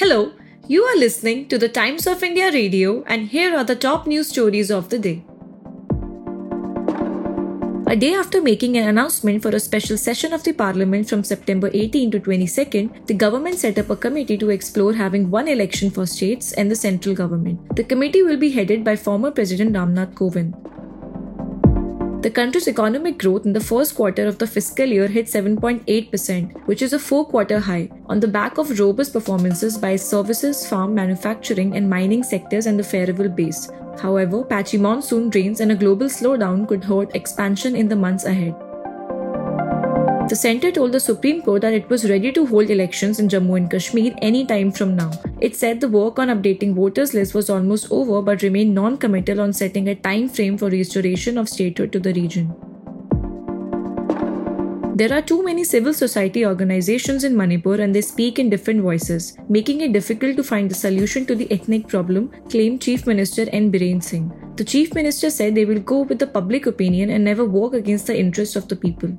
Hello, you are listening to the Times of India radio, and here are the top news stories of the day. A day after making an announcement for a special session of the parliament from September 18 to 22nd, the government set up a committee to explore having one election for states and the central government. The committee will be headed by former President Ramnath Kovind. The country's economic growth in the first quarter of the fiscal year hit 7.8%, which is a four quarter high, on the back of robust performances by services, farm, manufacturing, and mining sectors and the favorable base. However, patchy monsoon rains and a global slowdown could hurt expansion in the months ahead. The centre told the Supreme Court that it was ready to hold elections in Jammu and Kashmir any time from now. It said the work on updating voters list was almost over but remained non-committal on setting a time frame for restoration of statehood to the region. There are too many civil society organizations in Manipur and they speak in different voices, making it difficult to find a solution to the ethnic problem, claimed Chief Minister N. Biren Singh. The Chief Minister said they will go with the public opinion and never work against the interests of the people.